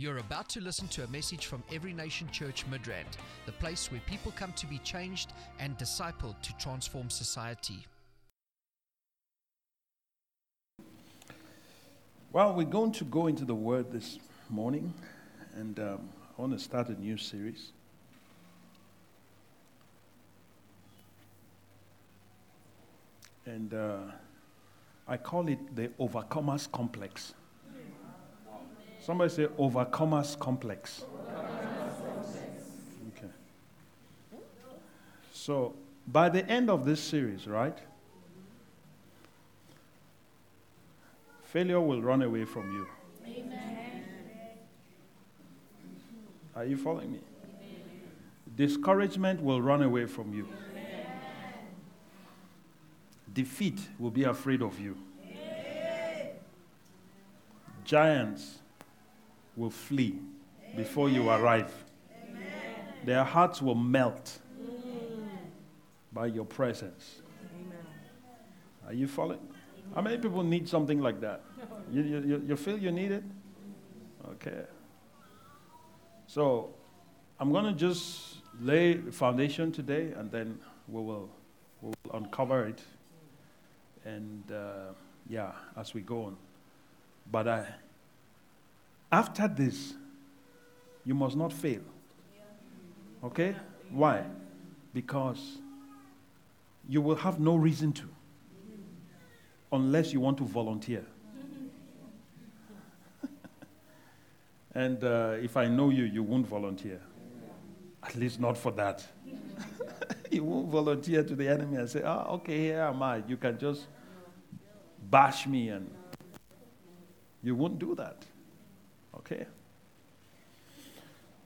You're about to listen to a message from Every Nation Church Midrand, the place where people come to be changed and discipled to transform society. Well, we're going to go into the Word this morning, and um, I want to start a new series. And uh, I call it the Overcomers Complex. Somebody say Overcomers Complex. Okay. So, by the end of this series, right? Failure will run away from you. Amen. Are you following me? Amen. Discouragement will run away from you. Amen. Defeat will be afraid of you. Giants will flee before you arrive. Their hearts will melt by your presence. Are you following? How many people need something like that? You, you, you feel you need it? Okay. So I'm going to just lay foundation today and then we will, we will uncover it. And uh, yeah, as we go on. But I, after this, you must not fail. Okay? Why? Because you will have no reason to unless you want to volunteer. and uh, if I know you, you won't volunteer. At least not for that. you won't volunteer to the enemy and say, oh, okay, here am I. You can just bash me and you won't do that. Okay?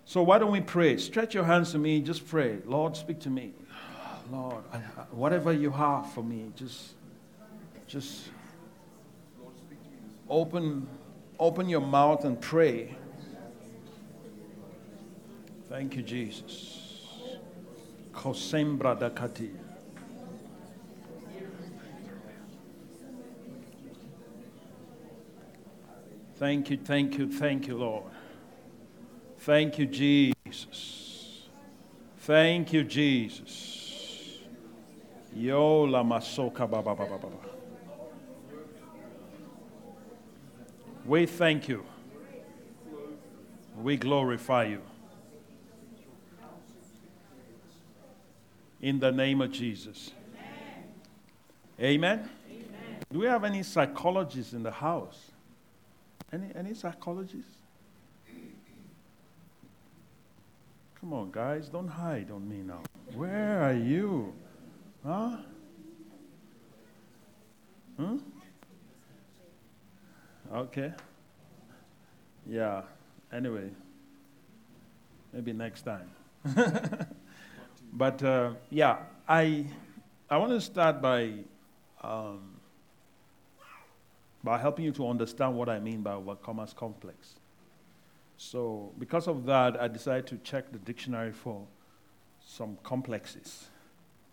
So why don't we pray? Stretch your hands to me. Just pray. Lord, speak to me. Lord, I, whatever you have for me, just just open, open your mouth and pray. Thank you, Jesus. Kosembra. Thank you, thank you, thank you, Lord. Thank you, Jesus. Thank you, Jesus. Yo la masoka ba ba ba ba ba. We thank you. We glorify you. In the name of Jesus. Amen. Amen. Do we have any psychologists in the house? Any, any psychologists? Come on, guys, don't hide on me now. Where are you? Huh? Hmm? Okay. Yeah. Anyway, maybe next time. but uh, yeah, I I want to start by um, by helping you to understand what I mean by overcomers complex. So, because of that, I decided to check the dictionary for some complexes,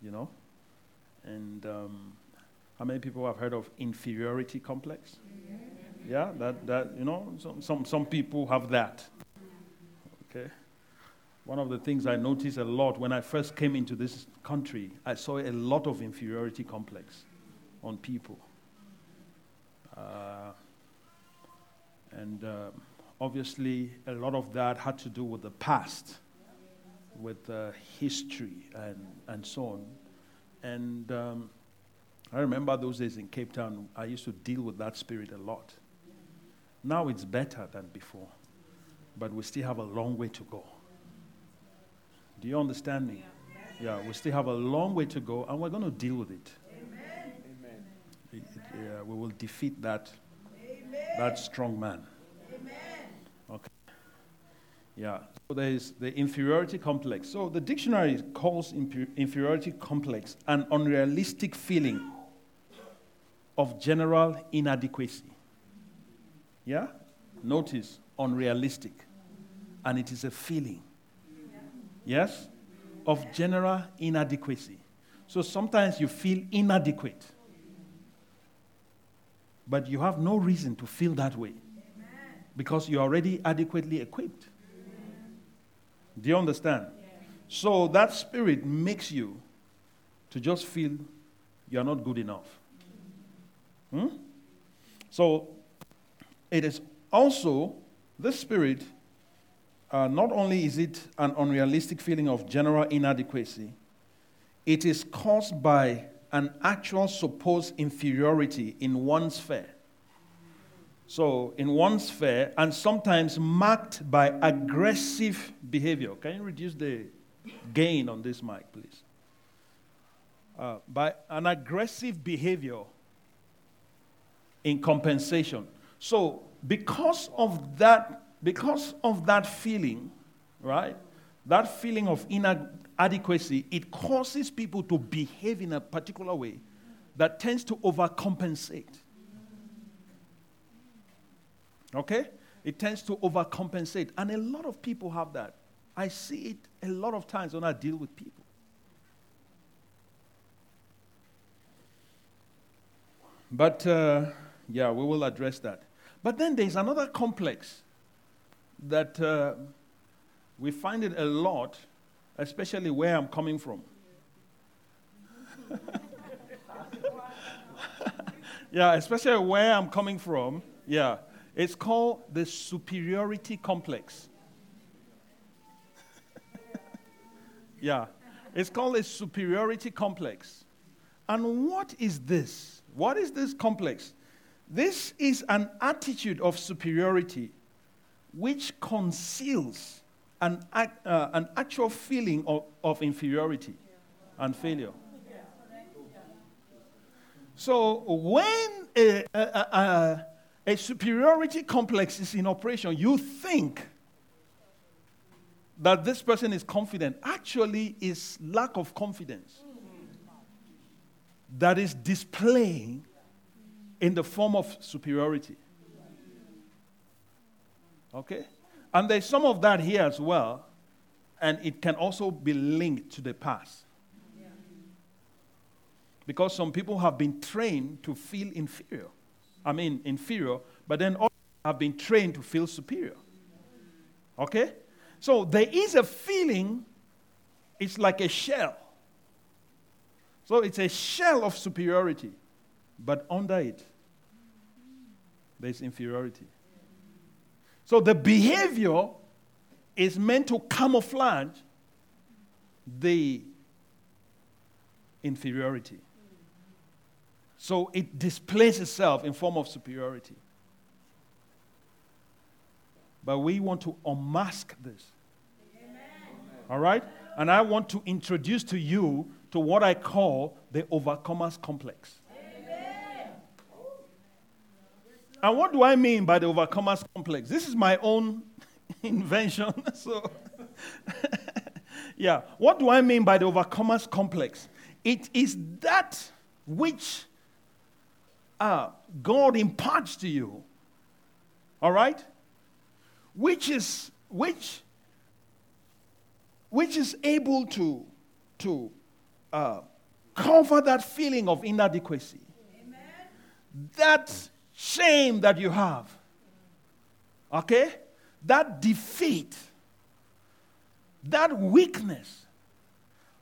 you know? And um, how many people have heard of inferiority complex? Yeah, that, that you know, some, some, some people have that. Okay? One of the things I noticed a lot when I first came into this country, I saw a lot of inferiority complex on people. Uh, and uh, obviously, a lot of that had to do with the past, with uh, history, and, and so on. And um, I remember those days in Cape Town, I used to deal with that spirit a lot. Now it's better than before, but we still have a long way to go. Do you understand me? Yeah, we still have a long way to go, and we're going to deal with it uh, we will defeat that, that strong man. Okay. Yeah. So there is the inferiority complex. So the dictionary calls inferiority complex an unrealistic feeling of general inadequacy. Yeah? Notice unrealistic. And it is a feeling. Yes? Of general inadequacy. So sometimes you feel inadequate but you have no reason to feel that way. Amen. because you're already adequately equipped. Do you understand? So that spirit makes you to just feel you're not good enough. Hmm? So it is also this spirit. Uh, not only is it an unrealistic feeling of general inadequacy, it is caused by an actual supposed inferiority in one's sphere. So, in one's sphere, and sometimes marked by aggressive behavior. Can you reduce the gain on this mic, please? Uh, by an aggressive behavior in compensation. So, because of that, because of that feeling, right? That feeling of inadequacy, it causes people to behave in a particular way that tends to overcompensate. Okay? It tends to overcompensate. And a lot of people have that. I see it a lot of times when I deal with people. But uh, yeah, we will address that. But then there's another complex that uh, we find it a lot, especially where I'm coming from. yeah, especially where I'm coming from. Yeah, it's called the superiority complex. yeah, it's called a superiority complex. And what is this? What is this complex? This is an attitude of superiority which conceals an, uh, an actual feeling of, of inferiority and failure. So when a, a, a, a superiority complex is in operation, you think that this person is confident. Actually, is lack of confidence that is displaying in the form of superiority. Okay? And there's some of that here as well, and it can also be linked to the past. Because some people have been trained to feel inferior. I mean, inferior, but then also have been trained to feel superior. Okay? So there is a feeling, it's like a shell. So it's a shell of superiority, but under it, there's inferiority. So the behavior is meant to camouflage the inferiority. So it displays itself in form of superiority. But we want to unmask this. Amen. All right? And I want to introduce to you to what I call the overcomer's complex. Amen. And what do I mean by the overcomer's complex? This is my own invention. so, yeah. What do I mean by the overcomer's complex? It is that which uh, God imparts to you, all right? Which is which which is able to to uh, cover that feeling of inadequacy, Amen. that shame that you have, okay, that defeat, that weakness,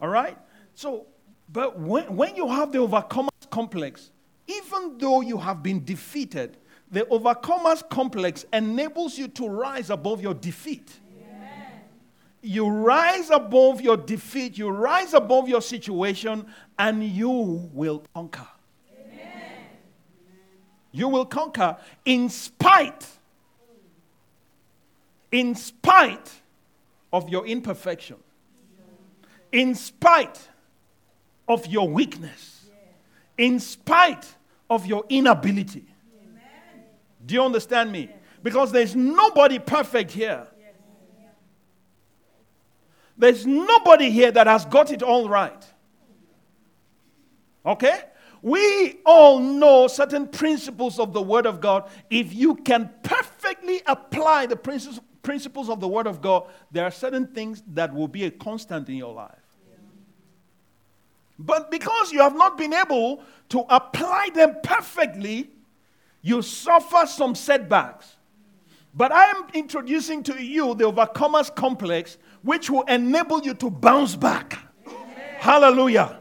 all right. So, but when, when you have the overcomer complex, even though you have been defeated, the overcomer's complex enables you to rise above your defeat. You rise above your defeat, you rise above your situation, and you will conquer. You will conquer in spite, in spite of your imperfection, in spite of your weakness, in spite of your inability. Do you understand me? Because there's nobody perfect here. There's nobody here that has got it all right. Okay? We all know certain principles of the Word of God. If you can perfectly apply the principles of the Word of God, there are certain things that will be a constant in your life. But because you have not been able to apply them perfectly, you suffer some setbacks. But I am introducing to you the overcomers complex, which will enable you to bounce back. Amen. Hallelujah.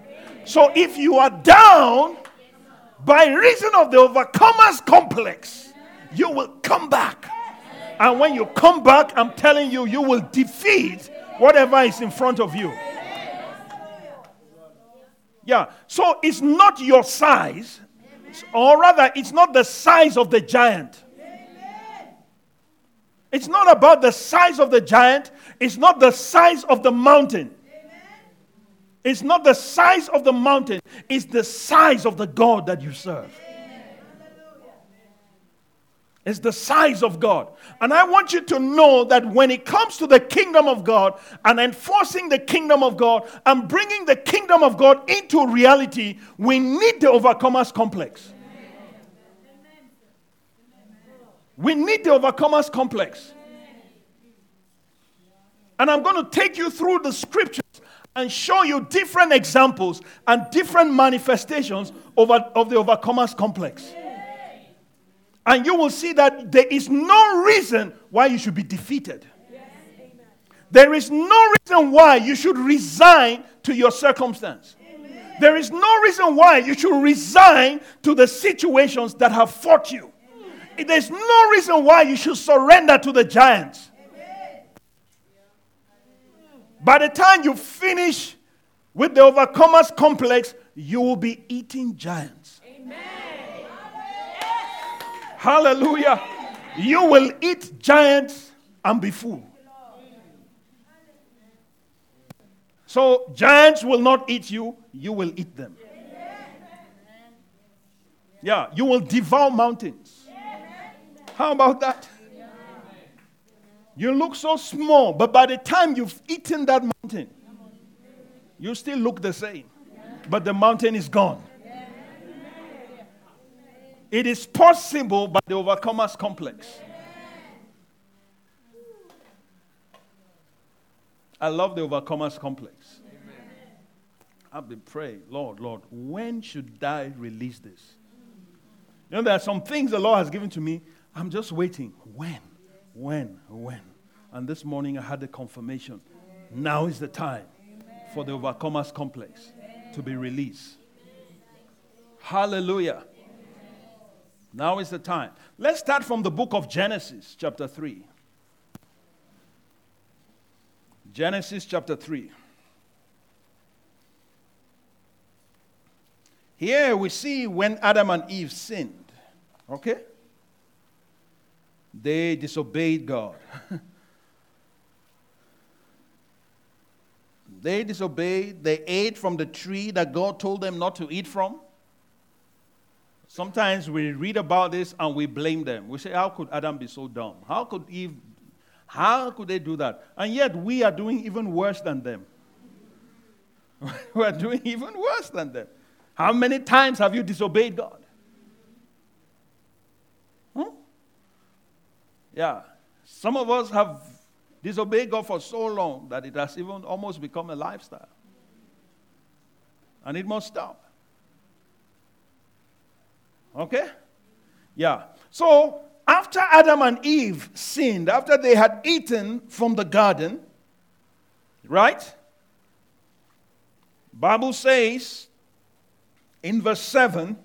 So if you are down by reason of the overcomers complex, you will come back. And when you come back, I'm telling you, you will defeat whatever is in front of you. Yeah. So it's not your size, or rather, it's not the size of the giant. It's not about the size of the giant, it's not the size of the mountain. It's not the size of the mountain, it's the size of the God that you serve. It's the size of God. And I want you to know that when it comes to the kingdom of God and enforcing the kingdom of God and bringing the kingdom of God into reality, we need the overcomers complex. We need the overcomers complex. And I'm going to take you through the scriptures and show you different examples and different manifestations of, of the overcomers complex. And you will see that there is no reason why you should be defeated. There is no reason why you should resign to your circumstance. There is no reason why you should resign to the situations that have fought you. There's no reason why you should surrender to the giants. By the time you finish with the overcomers complex, you will be eating giants. Amen. Hallelujah. You will eat giants and be full. So, giants will not eat you, you will eat them. Yeah, you will devour mountains. How about that? You look so small, but by the time you've eaten that mountain, you still look the same. But the mountain is gone. It is possible by the overcomers complex. I love the overcomers complex. I've been praying, Lord, Lord, when should I release this? You know, there are some things the Lord has given to me I'm just waiting. When? When? When? And this morning I had the confirmation. Now is the time for the overcomers complex to be released. Hallelujah. Now is the time. Let's start from the book of Genesis, chapter 3. Genesis chapter 3. Here we see when Adam and Eve sinned. Okay? They disobeyed God. they disobeyed. They ate from the tree that God told them not to eat from. Sometimes we read about this and we blame them. We say, How could Adam be so dumb? How could Eve, how could they do that? And yet we are doing even worse than them. we are doing even worse than them. How many times have you disobeyed God? Yeah. Some of us have disobeyed God for so long that it has even almost become a lifestyle. And it must stop. Okay? Yeah. So, after Adam and Eve sinned, after they had eaten from the garden, right? Bible says in verse 7,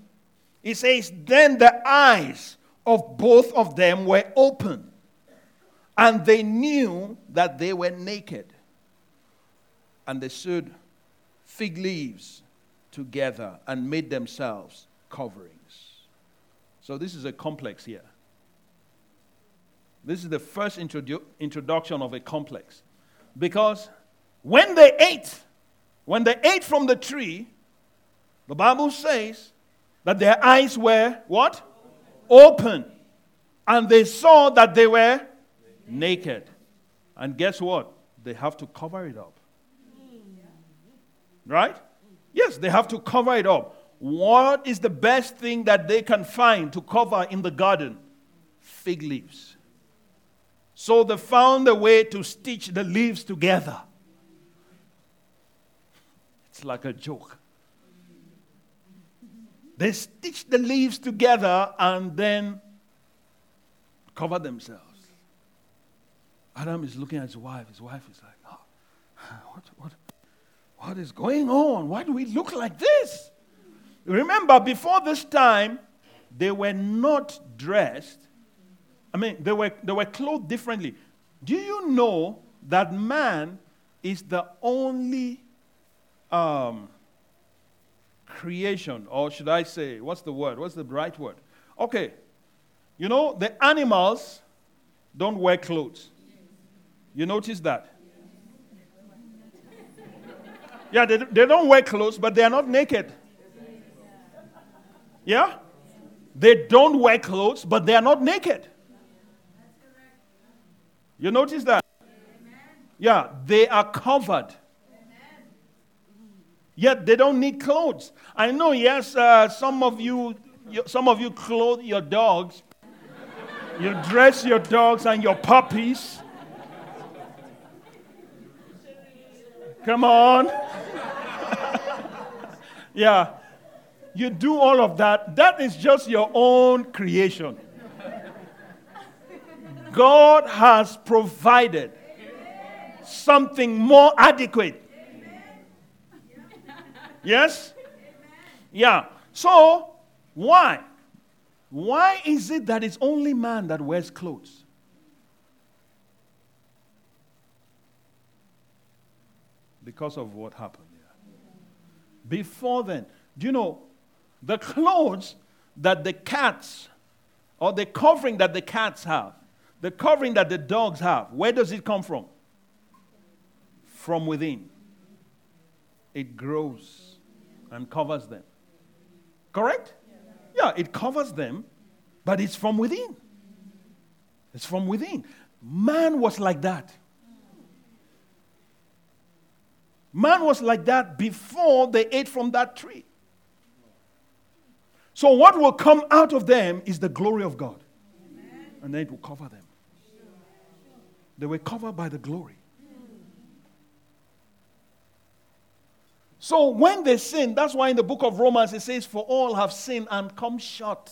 it says, Then the eyes of both of them were open, and they knew that they were naked. And they sewed fig leaves together and made themselves coverings. So, this is a complex here. This is the first introdu- introduction of a complex. Because when they ate, when they ate from the tree, the Bible says that their eyes were what? Open and they saw that they were naked. And guess what? They have to cover it up. Right? Yes, they have to cover it up. What is the best thing that they can find to cover in the garden? Fig leaves. So they found a way to stitch the leaves together. It's like a joke. They stitch the leaves together and then cover themselves. Adam is looking at his wife. His wife is like, oh, what, what, what is going on? Why do we look like this? Remember, before this time, they were not dressed. I mean, they were, they were clothed differently. Do you know that man is the only um, creation, or should I say, what's the word? What's the right word? Okay, you know, the animals don't wear clothes. You notice that? Yeah, they, they don't wear clothes, but they are not naked. Yeah? They don't wear clothes, but they are not naked. You notice that? Yeah, they are covered. Yet they don't need clothes. I know, yes, uh, some of you, some of you clothe your dogs. You dress your dogs and your puppies. Come on. yeah. You do all of that. That is just your own creation. God has provided something more adequate. Yes? Yeah. So, why? Why is it that it's only man that wears clothes? Because of what happened. There. Before then, do you know the clothes that the cats or the covering that the cats have, the covering that the dogs have, where does it come from? From within. It grows and covers them. Correct? Yeah, it covers them, but it's from within. It's from within. Man was like that. Man was like that before they ate from that tree. So, what will come out of them is the glory of God. And then it will cover them. They were covered by the glory. So, when they sin, that's why in the book of Romans it says, For all have sinned and come short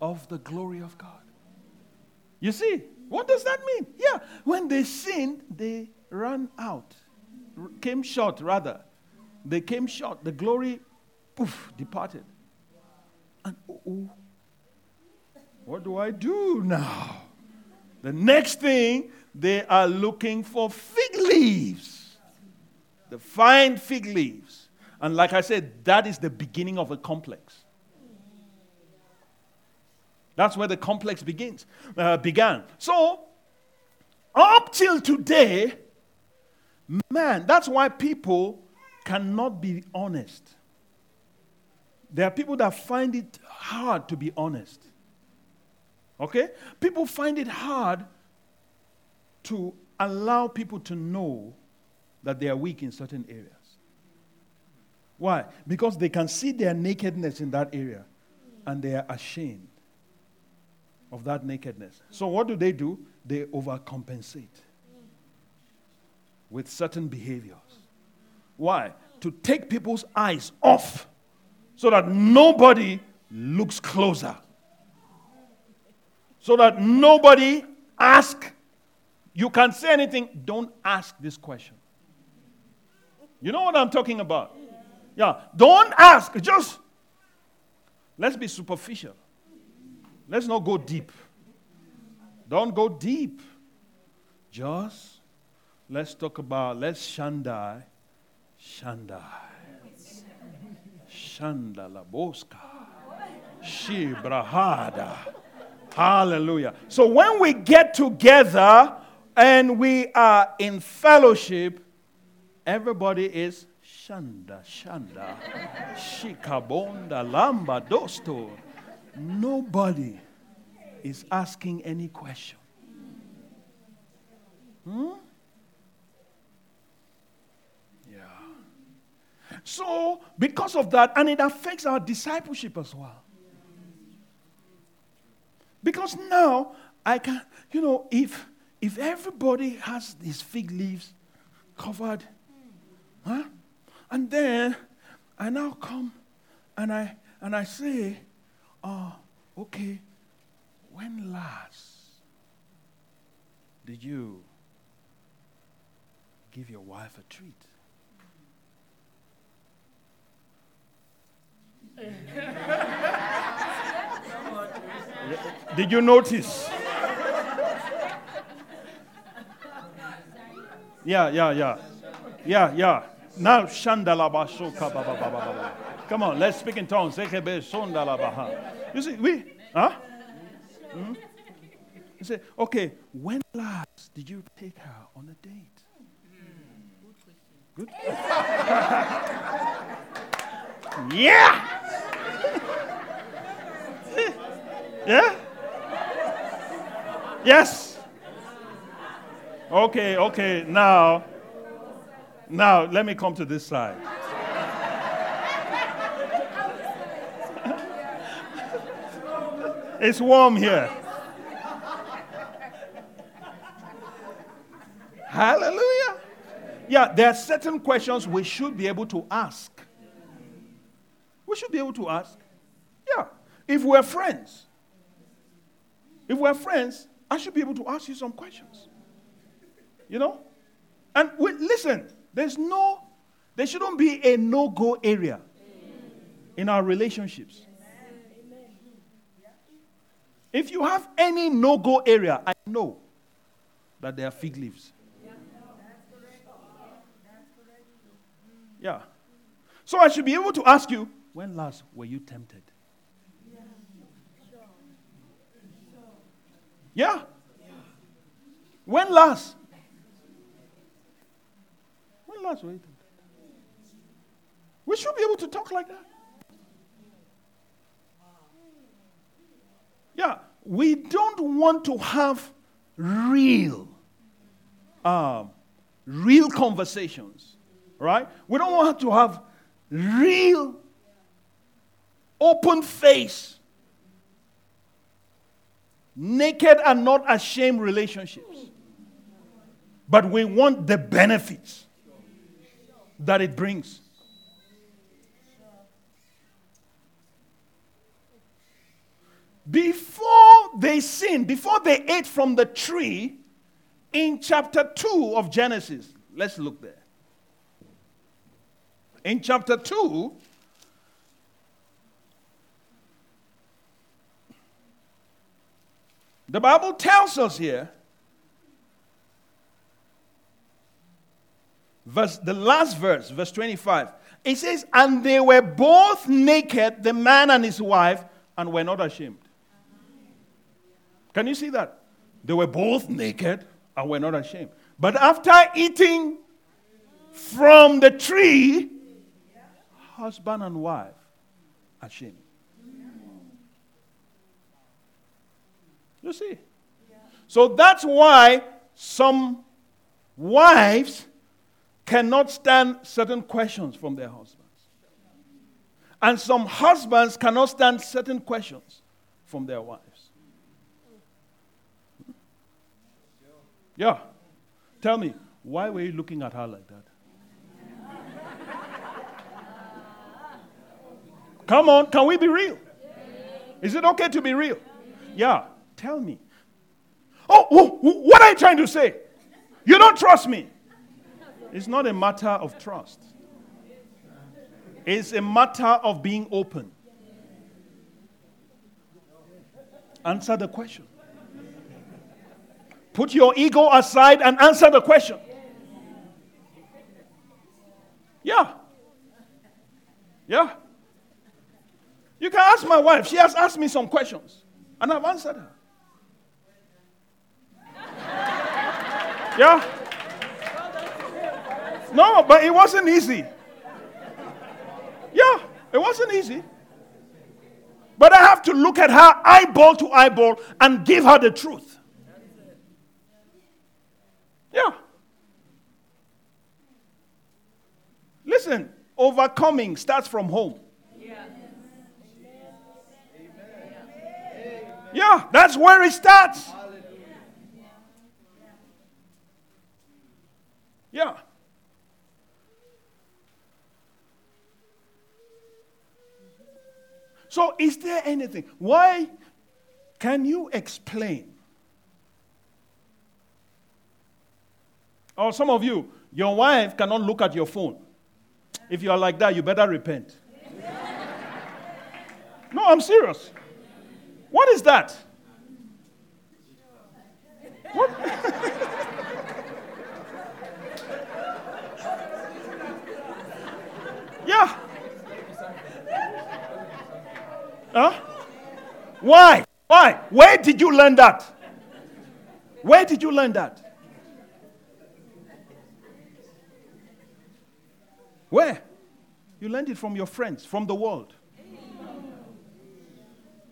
of the glory of God. You see, what does that mean? Yeah, when they sinned, they ran out came short, rather. They came short. The glory, poof, departed. And oh, oh, what do I do now? The next thing, they are looking for fig leaves. The fine fig leaves. And like I said, that is the beginning of a complex. That's where the complex begins, uh, began. So, up till today, Man, that's why people cannot be honest. There are people that find it hard to be honest. Okay? People find it hard to allow people to know that they are weak in certain areas. Why? Because they can see their nakedness in that area and they are ashamed of that nakedness. So, what do they do? They overcompensate with certain behaviors. Why? To take people's eyes off so that nobody looks closer. So that nobody ask you can't say anything, don't ask this question. You know what I'm talking about? Yeah, don't ask, just let's be superficial. Let's not go deep. Don't go deep. Just Let's talk about, let's Shandai. Shandai. Shandalaboska. Shibrahada. Hallelujah. So when we get together and we are in fellowship, everybody is Shanda, Shanda, Shikabonda, Lamba, Dosto. Nobody is asking any question. Hmm? Yeah. So, because of that, and it affects our discipleship as well. Because now I can, you know, if if everybody has these fig leaves covered, huh? And then I now come and I and I say, oh, okay, when last did you give your wife a treat? Did you notice? Yeah, yeah, yeah. Yeah, yeah. Now, Come on, let's speak in tongues. You see, we, huh? Hmm? You say, okay, when last did you take her on a date? Good. Listening. Good. Yeah. yeah. Yes. Okay, okay. Now, now let me come to this side. it's warm here. Hallelujah. Yeah, there are certain questions we should be able to ask. We should be able to ask. Yeah. If we're friends, if we're friends, I should be able to ask you some questions. You know? And we, listen, there's no, there shouldn't be a no go area in our relationships. If you have any no go area, I know that there are fig leaves. Yeah. So I should be able to ask you, when last were you tempted? Yeah. When last? We should be able to talk like that. Yeah. We don't want to have real, um, real conversations right? We don't want to have real, open face, naked and not ashamed relationships. But we want the benefits that it brings. Before they sinned, before they ate from the tree, in chapter 2 of Genesis, let's look there in chapter 2, the Bible tells us here, verse, the last verse, verse 25, it says, And they were both naked, the man and his wife, and were not ashamed. Can you see that? They were both naked and were not ashamed. But after eating from the tree, husband and wife ashamed. You see? So that's why some wives cannot stand certain questions from their husbands. And some husbands cannot stand certain questions from their wives. Yeah. Tell me, why were you looking at her like that? Come on, can we be real? Is it okay to be real? Yeah, tell me. Oh, what are you trying to say? You don't trust me. It's not a matter of trust, it's a matter of being open. Answer the question. Put your ego aside and answer the question. Yeah. Yeah. You can ask my wife. She has asked me some questions, and I've answered her. Yeah? No, but it wasn't easy. Yeah, it wasn't easy. But I have to look at her eyeball to eyeball and give her the truth. Yeah. Listen, overcoming starts from home. Yeah, that's where it starts. Yeah. So, is there anything? Why can you explain Or some of you, your wife cannot look at your phone. If you are like that, you better repent. no, I'm serious. What is that? What? yeah. Huh? Why? Why? Where did you learn that? Where did you learn that? Where? You learned it from your friends, from the world.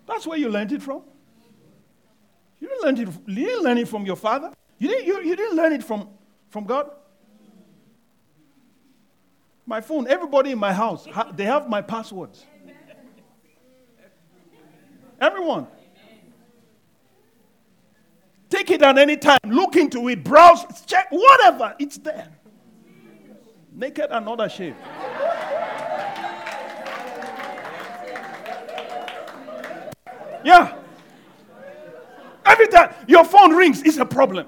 That's where you learned it from. You didn't learn it, you didn't learn it from your father. You didn't, you, you didn't learn it from, from God. My phone, everybody in my house, they have my passwords. Everyone. Take it at any time, look into it, browse, check, whatever, it's there. Naked and not ashamed. Yeah. Every time your phone rings, it's a problem.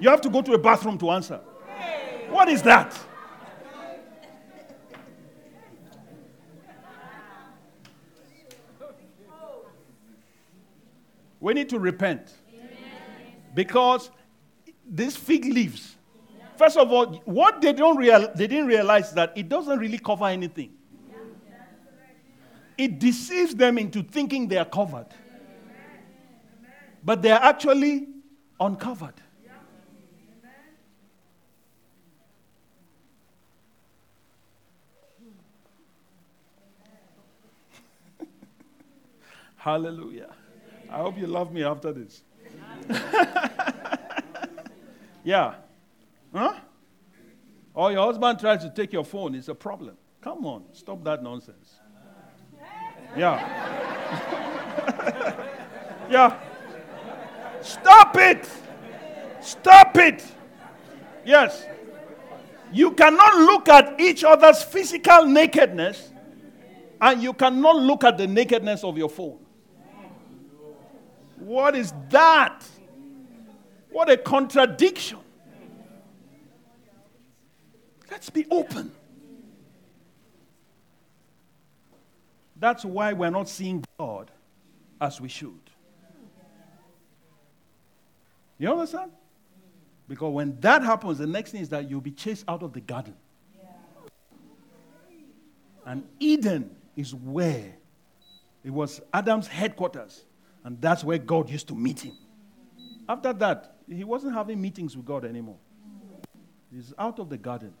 You have to go to a bathroom to answer. What is that? We need to repent. Because these fig leaves, first of all, what they don't real, they didn't realize that it doesn't really cover anything. It deceives them into thinking they are covered but they are actually uncovered. Hallelujah. I hope you love me after this. yeah. Huh? Or your husband tries to take your phone, it's a problem. Come on, stop that nonsense. Yeah. yeah. Stop it. Stop it. Yes. You cannot look at each other's physical nakedness and you cannot look at the nakedness of your phone. What is that? What a contradiction. Let's be open. That's why we're not seeing God as we should. You understand? Because when that happens, the next thing is that you'll be chased out of the garden. And Eden is where it was Adam's headquarters. And that's where God used to meet him. After that, he wasn't having meetings with God anymore. He's out of the garden.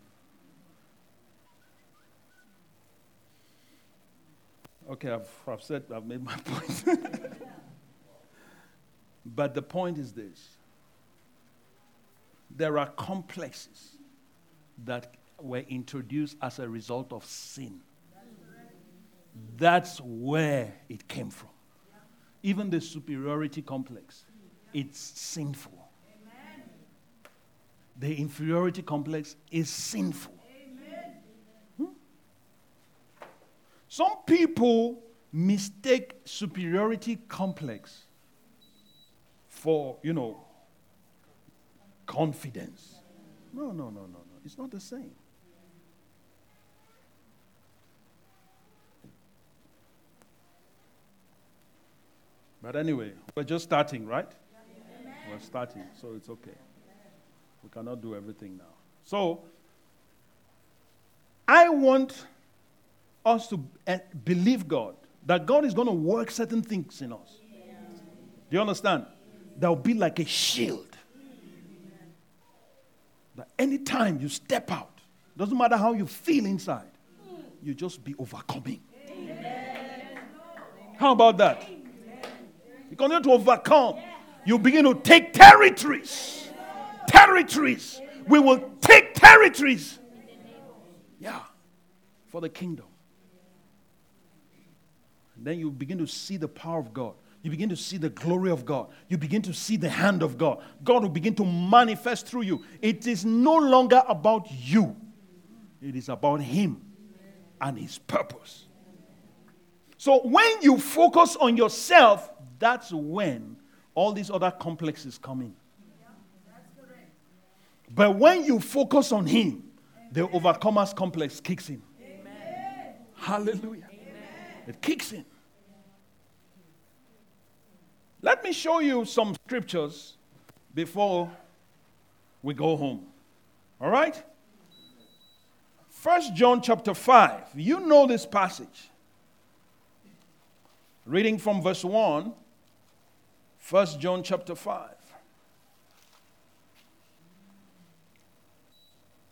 Okay, I've, I've said, I've made my point. but the point is this there are complexes that were introduced as a result of sin. That's where it came from. Even the superiority complex, it's sinful. The inferiority complex is sinful. Hmm? Some people mistake superiority complex for, you know, confidence. No, no, no, no, no. It's not the same. But anyway, we're just starting, right? We're starting, so it's okay. We cannot do everything now. So, I want us to eh, believe God that God is going to work certain things in us. Do you understand? That will be like a shield that anytime you step out, doesn't matter how you feel inside, you just be overcoming. Amen. How about that? You continue to overcome. You begin to take territories. Territories. We will take territories. Yeah. For the kingdom. And then you begin to see the power of God. You begin to see the glory of God. You begin to see the hand of God. God will begin to manifest through you. It is no longer about you, it is about Him and His purpose. So when you focus on yourself, that's when all these other complexes come in. But when you focus on Him, the overcomer's complex kicks in. Amen. Hallelujah. Amen. It kicks in. Let me show you some scriptures before we go home. All right? First John chapter 5. You know this passage. Reading from verse 1, 1 John chapter 5.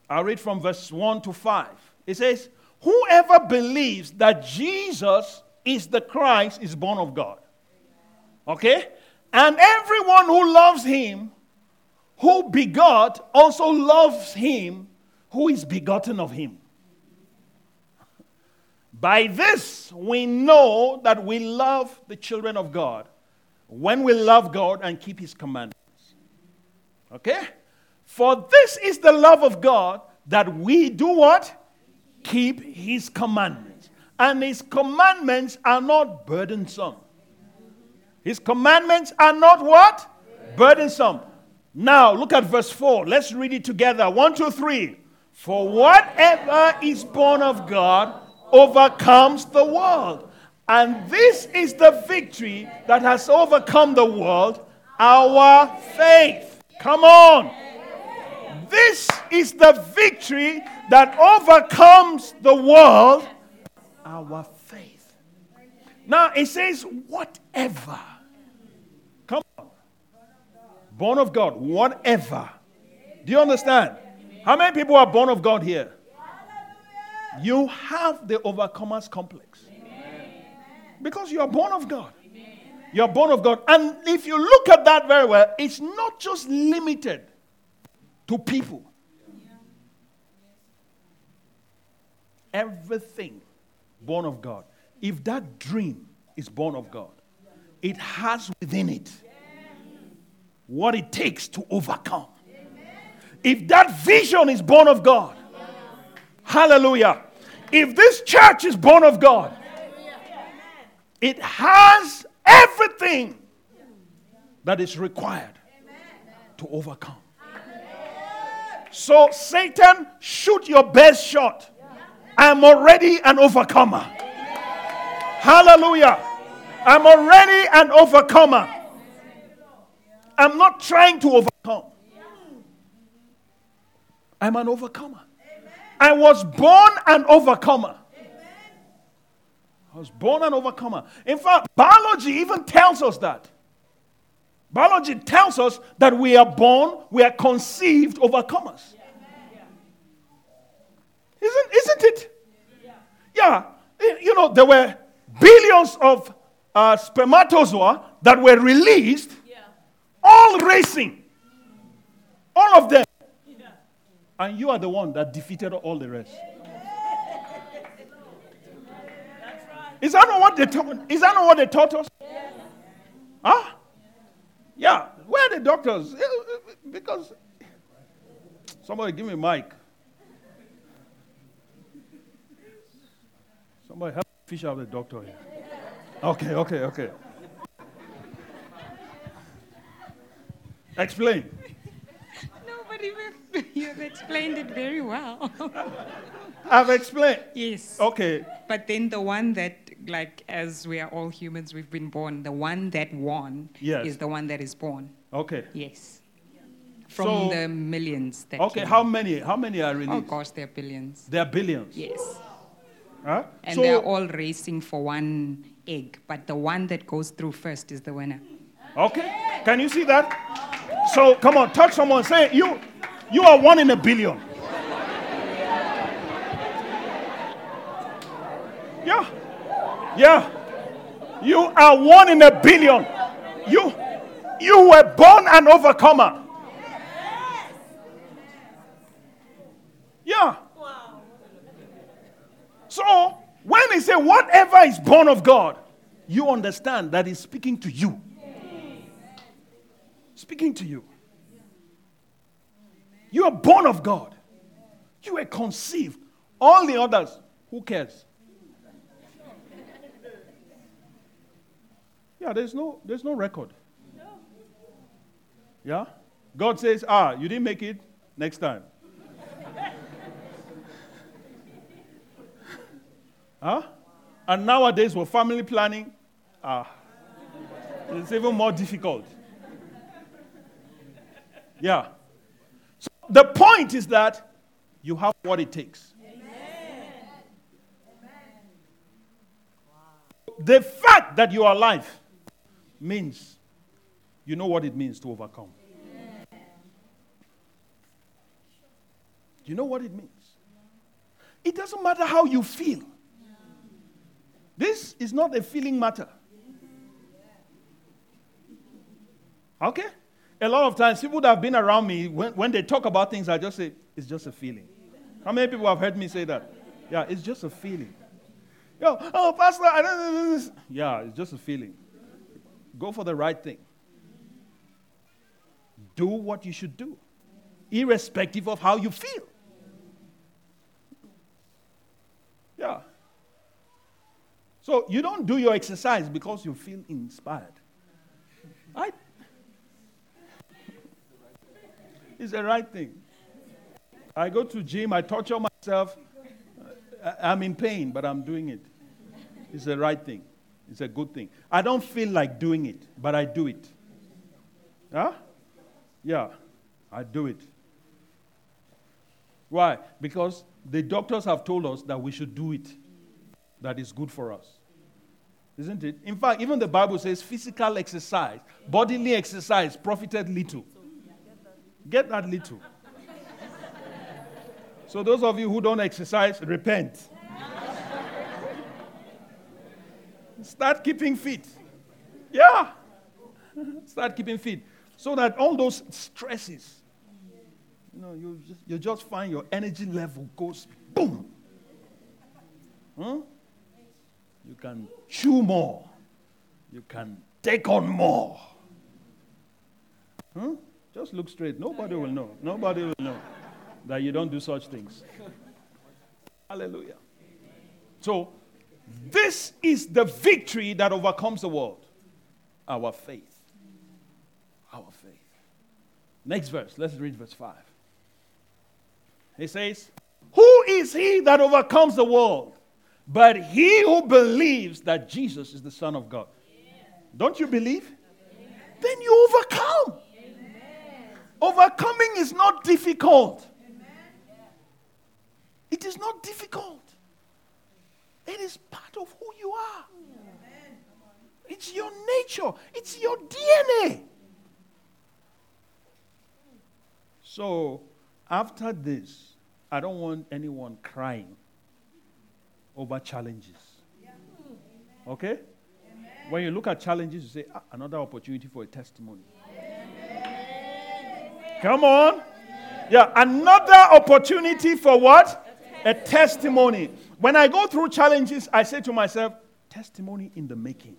I'll read from verse 1 to 5. It says, Whoever believes that Jesus is the Christ is born of God. Okay? And everyone who loves him, who begot, also loves him who is begotten of him. By this we know that we love the children of God when we love God and keep his commandments. Okay? For this is the love of God that we do what? Keep his commandments. And his commandments are not burdensome. His commandments are not what? Burdensome. Now, look at verse 4. Let's read it together. One, two, three. For whatever is born of God overcomes the world. And this is the victory that has overcome the world our faith. Come on. This is the victory that overcomes the world our faith. Now it says, whatever. Come on. Born of God, whatever. Do you understand? How many people are born of God here? You have the overcomers complex. Because you are born of God. You are born of God. And if you look at that very well, it's not just limited to people. Everything born of God. If that dream is born of God, it has within it what it takes to overcome. If that vision is born of God, hallelujah. If this church is born of God, it has everything that is required to overcome. So, Satan, shoot your best shot. I'm already an overcomer. Hallelujah. I'm already an overcomer. I'm not trying to overcome. I'm an overcomer. I was born an overcomer. I was born an overcomer. In fact, biology even tells us that. Biology tells us that we are born, we are conceived overcomers. Isn't, isn't it? Yeah. You know, there were billions of uh, spermatozoa that were released, all racing. All of them. And you are the one that defeated all the rest. Is that not what they taught? Is that not what they taught us? Huh? Yeah, where are the doctors? Eh, eh, eh, because somebody give me a mic. Somebody help fish out the doctor here. Okay, okay, okay. Explain. Nobody, will. you've explained it very well. I've explained. yes. Okay. But then the one that, like, as we are all humans, we've been born, the one that won Yes. is the one that is born. Okay. Yes. From So- the millions that Okay. How many? How many are Oh released? gosh, there are billions. There are billions. Yes. Huh? And so, they're all racing for one egg, but the one that goes through first is the winner. okay. Can you see that? So come on, touch someone. Say you, you are one in a billion. Yeah. Yeah. You are one in a billion. You, you were born an overcomer. Yeah. So when he say whatever is born of God, you understand that he's speaking to you. Speaking to you. You are born of God. You were conceived. All the others, who cares? Yeah, there's no there's no record. Yeah? God says, ah, you didn't make it, next time. huh? And nowadays, with family planning, ah, it's even more difficult. Yeah. So the point is that you have what it takes. The fact that you are alive means you know what it means to overcome. You know what it means? It doesn't matter how you feel. This is not a feeling matter. Okay? A lot of times, people that have been around me, when, when they talk about things, I just say, it's just a feeling. How many people have heard me say that? Yeah, it's just a feeling. Yo, oh, Pastor, I don't Yeah, it's just a feeling. Go for the right thing. Do what you should do, irrespective of how you feel. Yeah. So you don't do your exercise because you feel inspired. Right? It's the right thing. I go to gym, I torture myself. I'm in pain, but I'm doing it. It's the right thing. It's a good thing. I don't feel like doing it, but I do it. Huh? Yeah, I do it. Why? Because the doctors have told us that we should do it, that is good for us. Isn't it? In fact, even the Bible says physical exercise, bodily exercise profited little. Get that little. So, those of you who don't exercise, repent. Start keeping fit. Yeah. Start keeping fit. So that all those stresses, you know, you just, you just find your energy level goes boom. Huh? You can chew more. You can take on more. Huh? Just look straight. Nobody will know. Nobody will know that you don't do such things. Hallelujah. So, this is the victory that overcomes the world our faith. Our faith. Next verse. Let's read verse 5. He says, Who is he that overcomes the world? But he who believes that Jesus is the Son of God. Don't you believe? Then you overcome. Overcoming is not difficult. It is not difficult. It is part of who you are. It's your nature, it's your DNA. So, after this, I don't want anyone crying over challenges. Okay? When you look at challenges, you say, ah, another opportunity for a testimony. Come on. Yeah, another opportunity for what? A testimony. When I go through challenges, I say to myself, testimony in the making.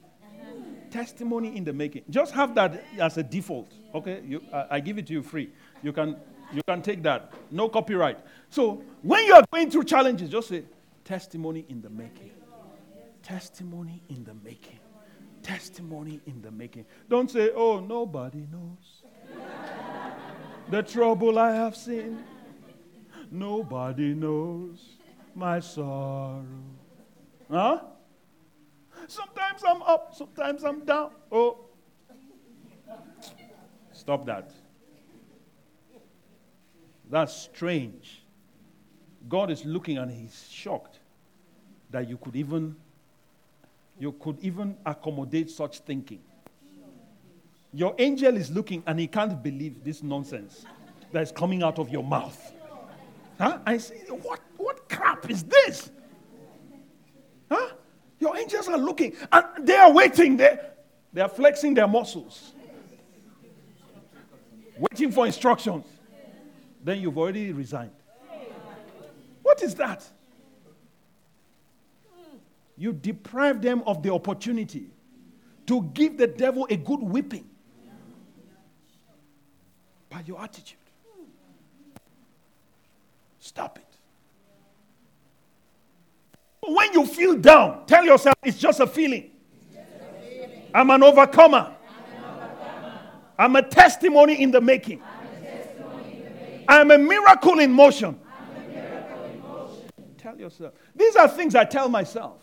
Testimony in the making. Just have that as a default. Okay? You, I, I give it to you free. You can, you can take that. No copyright. So when you are going through challenges, just say, testimony in the making. Testimony in the making. Testimony in the making. Don't say, oh, nobody knows the trouble I have seen. Nobody knows my sorrow. Huh? Sometimes I'm up, sometimes I'm down. Oh. Stop that. That's strange. God is looking and he's shocked that you could even you could even accommodate such thinking. Your angel is looking and he can't believe this nonsense that is coming out of your mouth. Huh? I say, what, what crap is this? Huh? Your angels are looking and they are waiting there. They are flexing their muscles, waiting for instructions. Then you've already resigned. What is that? You deprive them of the opportunity to give the devil a good whipping by your attitude. Stop it. When you feel down, tell yourself it's just a feeling. I'm an overcomer. I'm a testimony in the making. I'm a miracle in motion. Tell yourself. These are things I tell myself.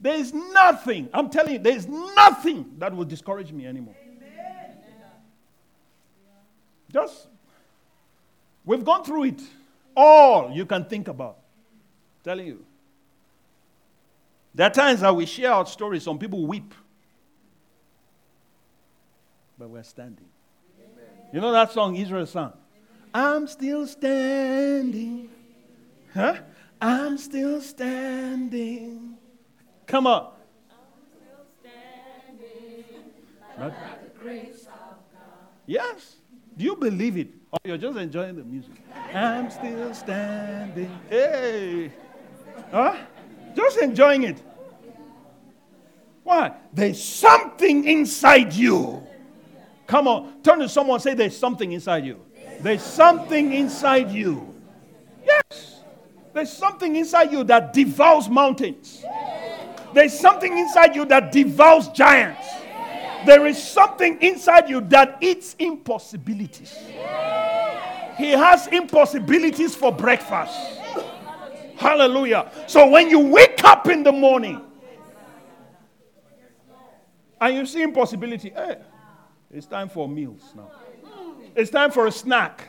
There is nothing, I'm telling you, there is nothing that will discourage me anymore. Just, we've gone through it. All you can think about. I'm telling you. There are times that we share our stories, some people weep. But we're standing. Amen. You know that song Israel sang? I'm still standing. Huh? I'm still standing. Come on. Right? Yes. Do you believe it? Or you're just enjoying the music? I'm still standing. Hey. Huh? Just enjoying it. Why? There's something inside you. Come on, turn to someone say, There's something inside you. There's something inside you. Yes. There's something inside you that devours mountains. There's something inside you that devours giants. There is something inside you that eats impossibilities. He has impossibilities for breakfast. Hallelujah. So when you wake up in the morning and you see impossibility, hey, it's time for meals now. It's time for a snack.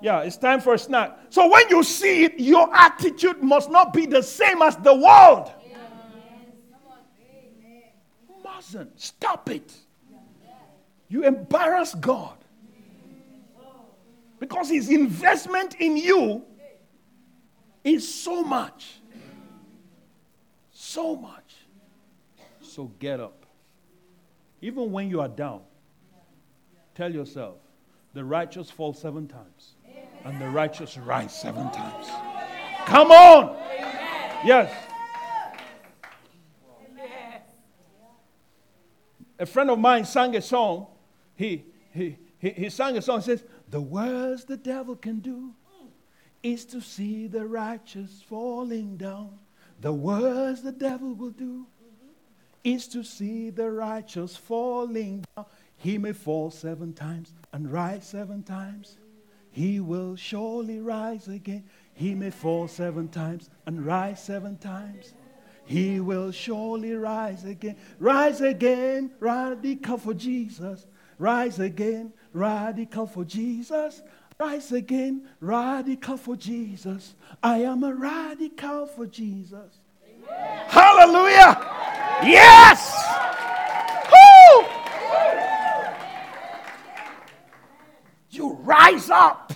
Yeah, it's time for a snack. So when you see it, your attitude must not be the same as the world. Mustn't. Stop it. You embarrass God. Because his investment in you is so much. So much. So get up. Even when you are down, tell yourself, the righteous fall seven times, and the righteous rise seven times. Come on! Yes. A friend of mine sang a song. He, he, he, he sang a song. says, The worst the devil can do is to see the righteous falling down. The worst the devil will do is to see the righteous falling down. He may fall seven times and rise seven times. He will surely rise again. He may fall seven times and rise seven times. He will surely rise again. Rise again, radical for Jesus. Rise again, radical for Jesus. Rise again, radical for Jesus. I am a radical for Jesus. Amen. Hallelujah. Yes. Woo. You rise up.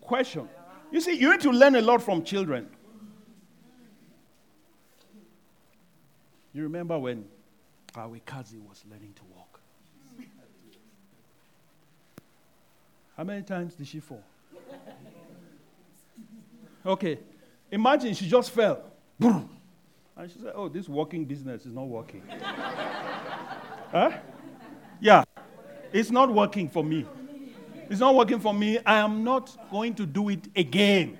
Question. You see, you need to learn a lot from children. You remember when our cousin was learning to walk? How many times did she fall? Okay, imagine she just fell. Boom. And she said, Oh, this walking business is not working. huh? Yeah, it's not working for me. It's not working for me. I am not going to do it again.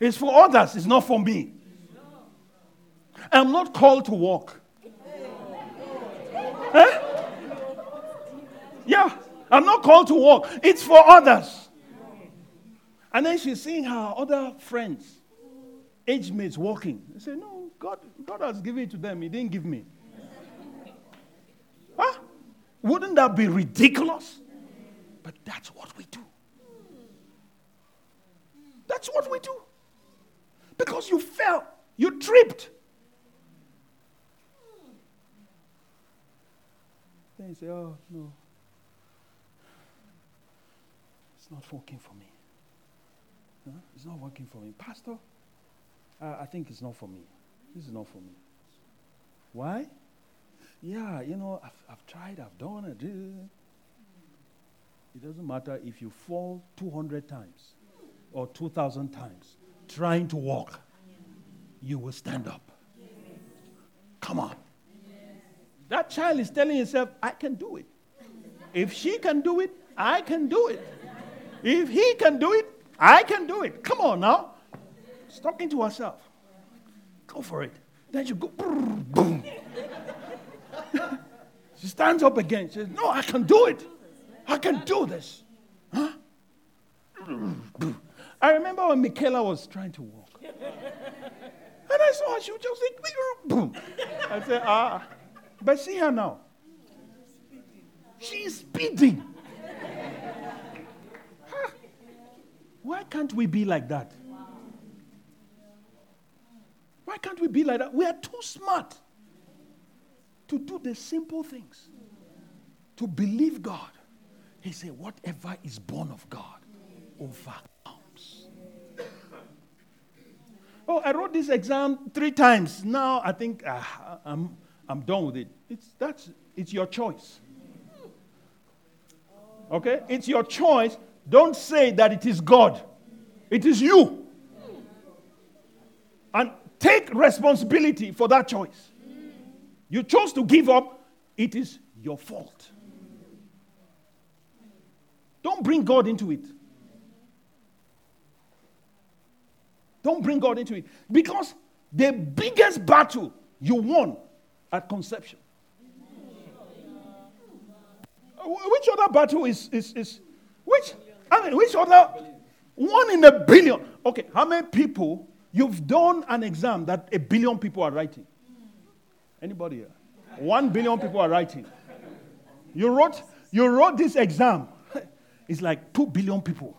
It's for others, it's not for me. I'm not called to walk. Huh? Yeah, I'm not called to walk. It's for others. And then she's seeing her other friends, age mates walking. They say, No, God, God has given it to them. He didn't give me. Huh? Wouldn't that be ridiculous? But that's what we do. That's what we do. Because you fell, you tripped. Then you say, Oh, no. It's not working for me. Huh? It's not working for me. Pastor, uh, I think it's not for me. This is not for me. Why? Yeah, you know, I've, I've tried, I've done it. It doesn't matter if you fall 200 times or 2,000 times trying to walk, you will stand up. Come on. That child is telling himself, I can do it. If she can do it, I can do it. If he can do it, I can do it. Come on now. Talking to herself. Go for it. Then she go boom, boom. she stands up again. She says, No, I can do it. I can do this. Huh? I remember when Michaela was trying to walk. And I saw her, she was just like, boom. I said, ah. But see her now. She's speeding. Huh? Why can't we be like that? Why can't we be like that? We are too smart to do the simple things, to believe God. He said, whatever is born of God overcomes. Oh, I wrote this exam three times. Now I think uh, I'm, I'm done with it. It's, that's, it's your choice. Okay? It's your choice. Don't say that it is God, it is you. And take responsibility for that choice. You chose to give up, it is your fault. Don't bring God into it. Don't bring God into it. Because the biggest battle you won at conception. Uh, which other battle is, is, is which, I mean, which other, one in a billion. Okay, how many people You've done an exam that a billion people are writing. Anybody here? One billion people are writing. You wrote, you wrote this exam. It's like two billion people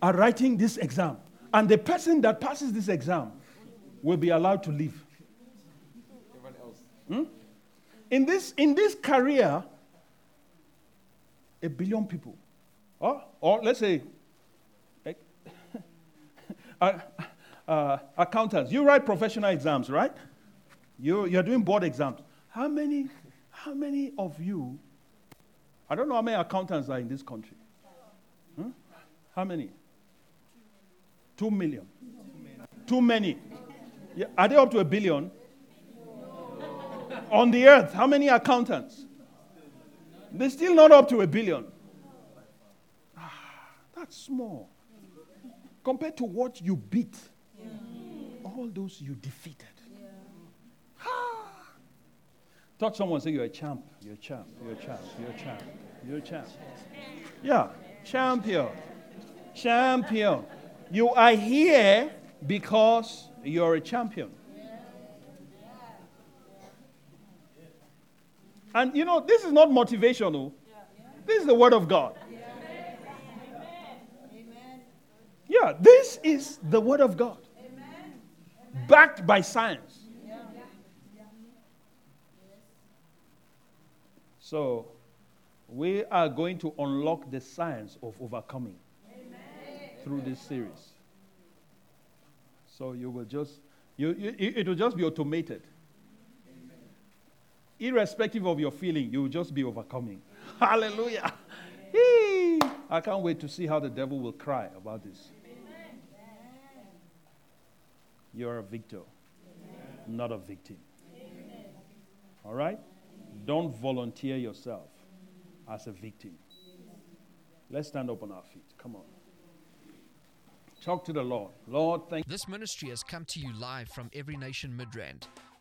are writing this exam. And the person that passes this exam will be allowed to leave. Hmm? In, this, in this career, a billion people, or, or let's say, uh, uh, accountants, you write professional exams, right? You, you're doing board exams. How many, how many of you, I don't know how many accountants are in this country? Hmm? How many? Two million. Too many. Yeah, are they up to a billion? On the earth, how many accountants? They're still not up to a billion. Ah, that's small compared to what you beat all those you defeated. Yeah. Touch someone say, You're a champ. You're a champ. You're a champ. You're a champ. You're a champ. Yeah, champion. Champion. You are here because you're a champion. And you know, this is not motivational. Oh. This is the word of God. Yeah, this is the word of God backed by science. So, we are going to unlock the science of overcoming through this series. So, you will just, you, you, it will just be automated. Amen. Irrespective of your feeling, you will just be overcoming. Hallelujah. I can't wait to see how the devil will cry about this you're a victor, Amen. not a victim. Amen. All right? Don't volunteer yourself as a victim. Let's stand up on our feet. Come on. Talk to the Lord. Lord, thank This ministry has come to you live from Every Nation Midrand.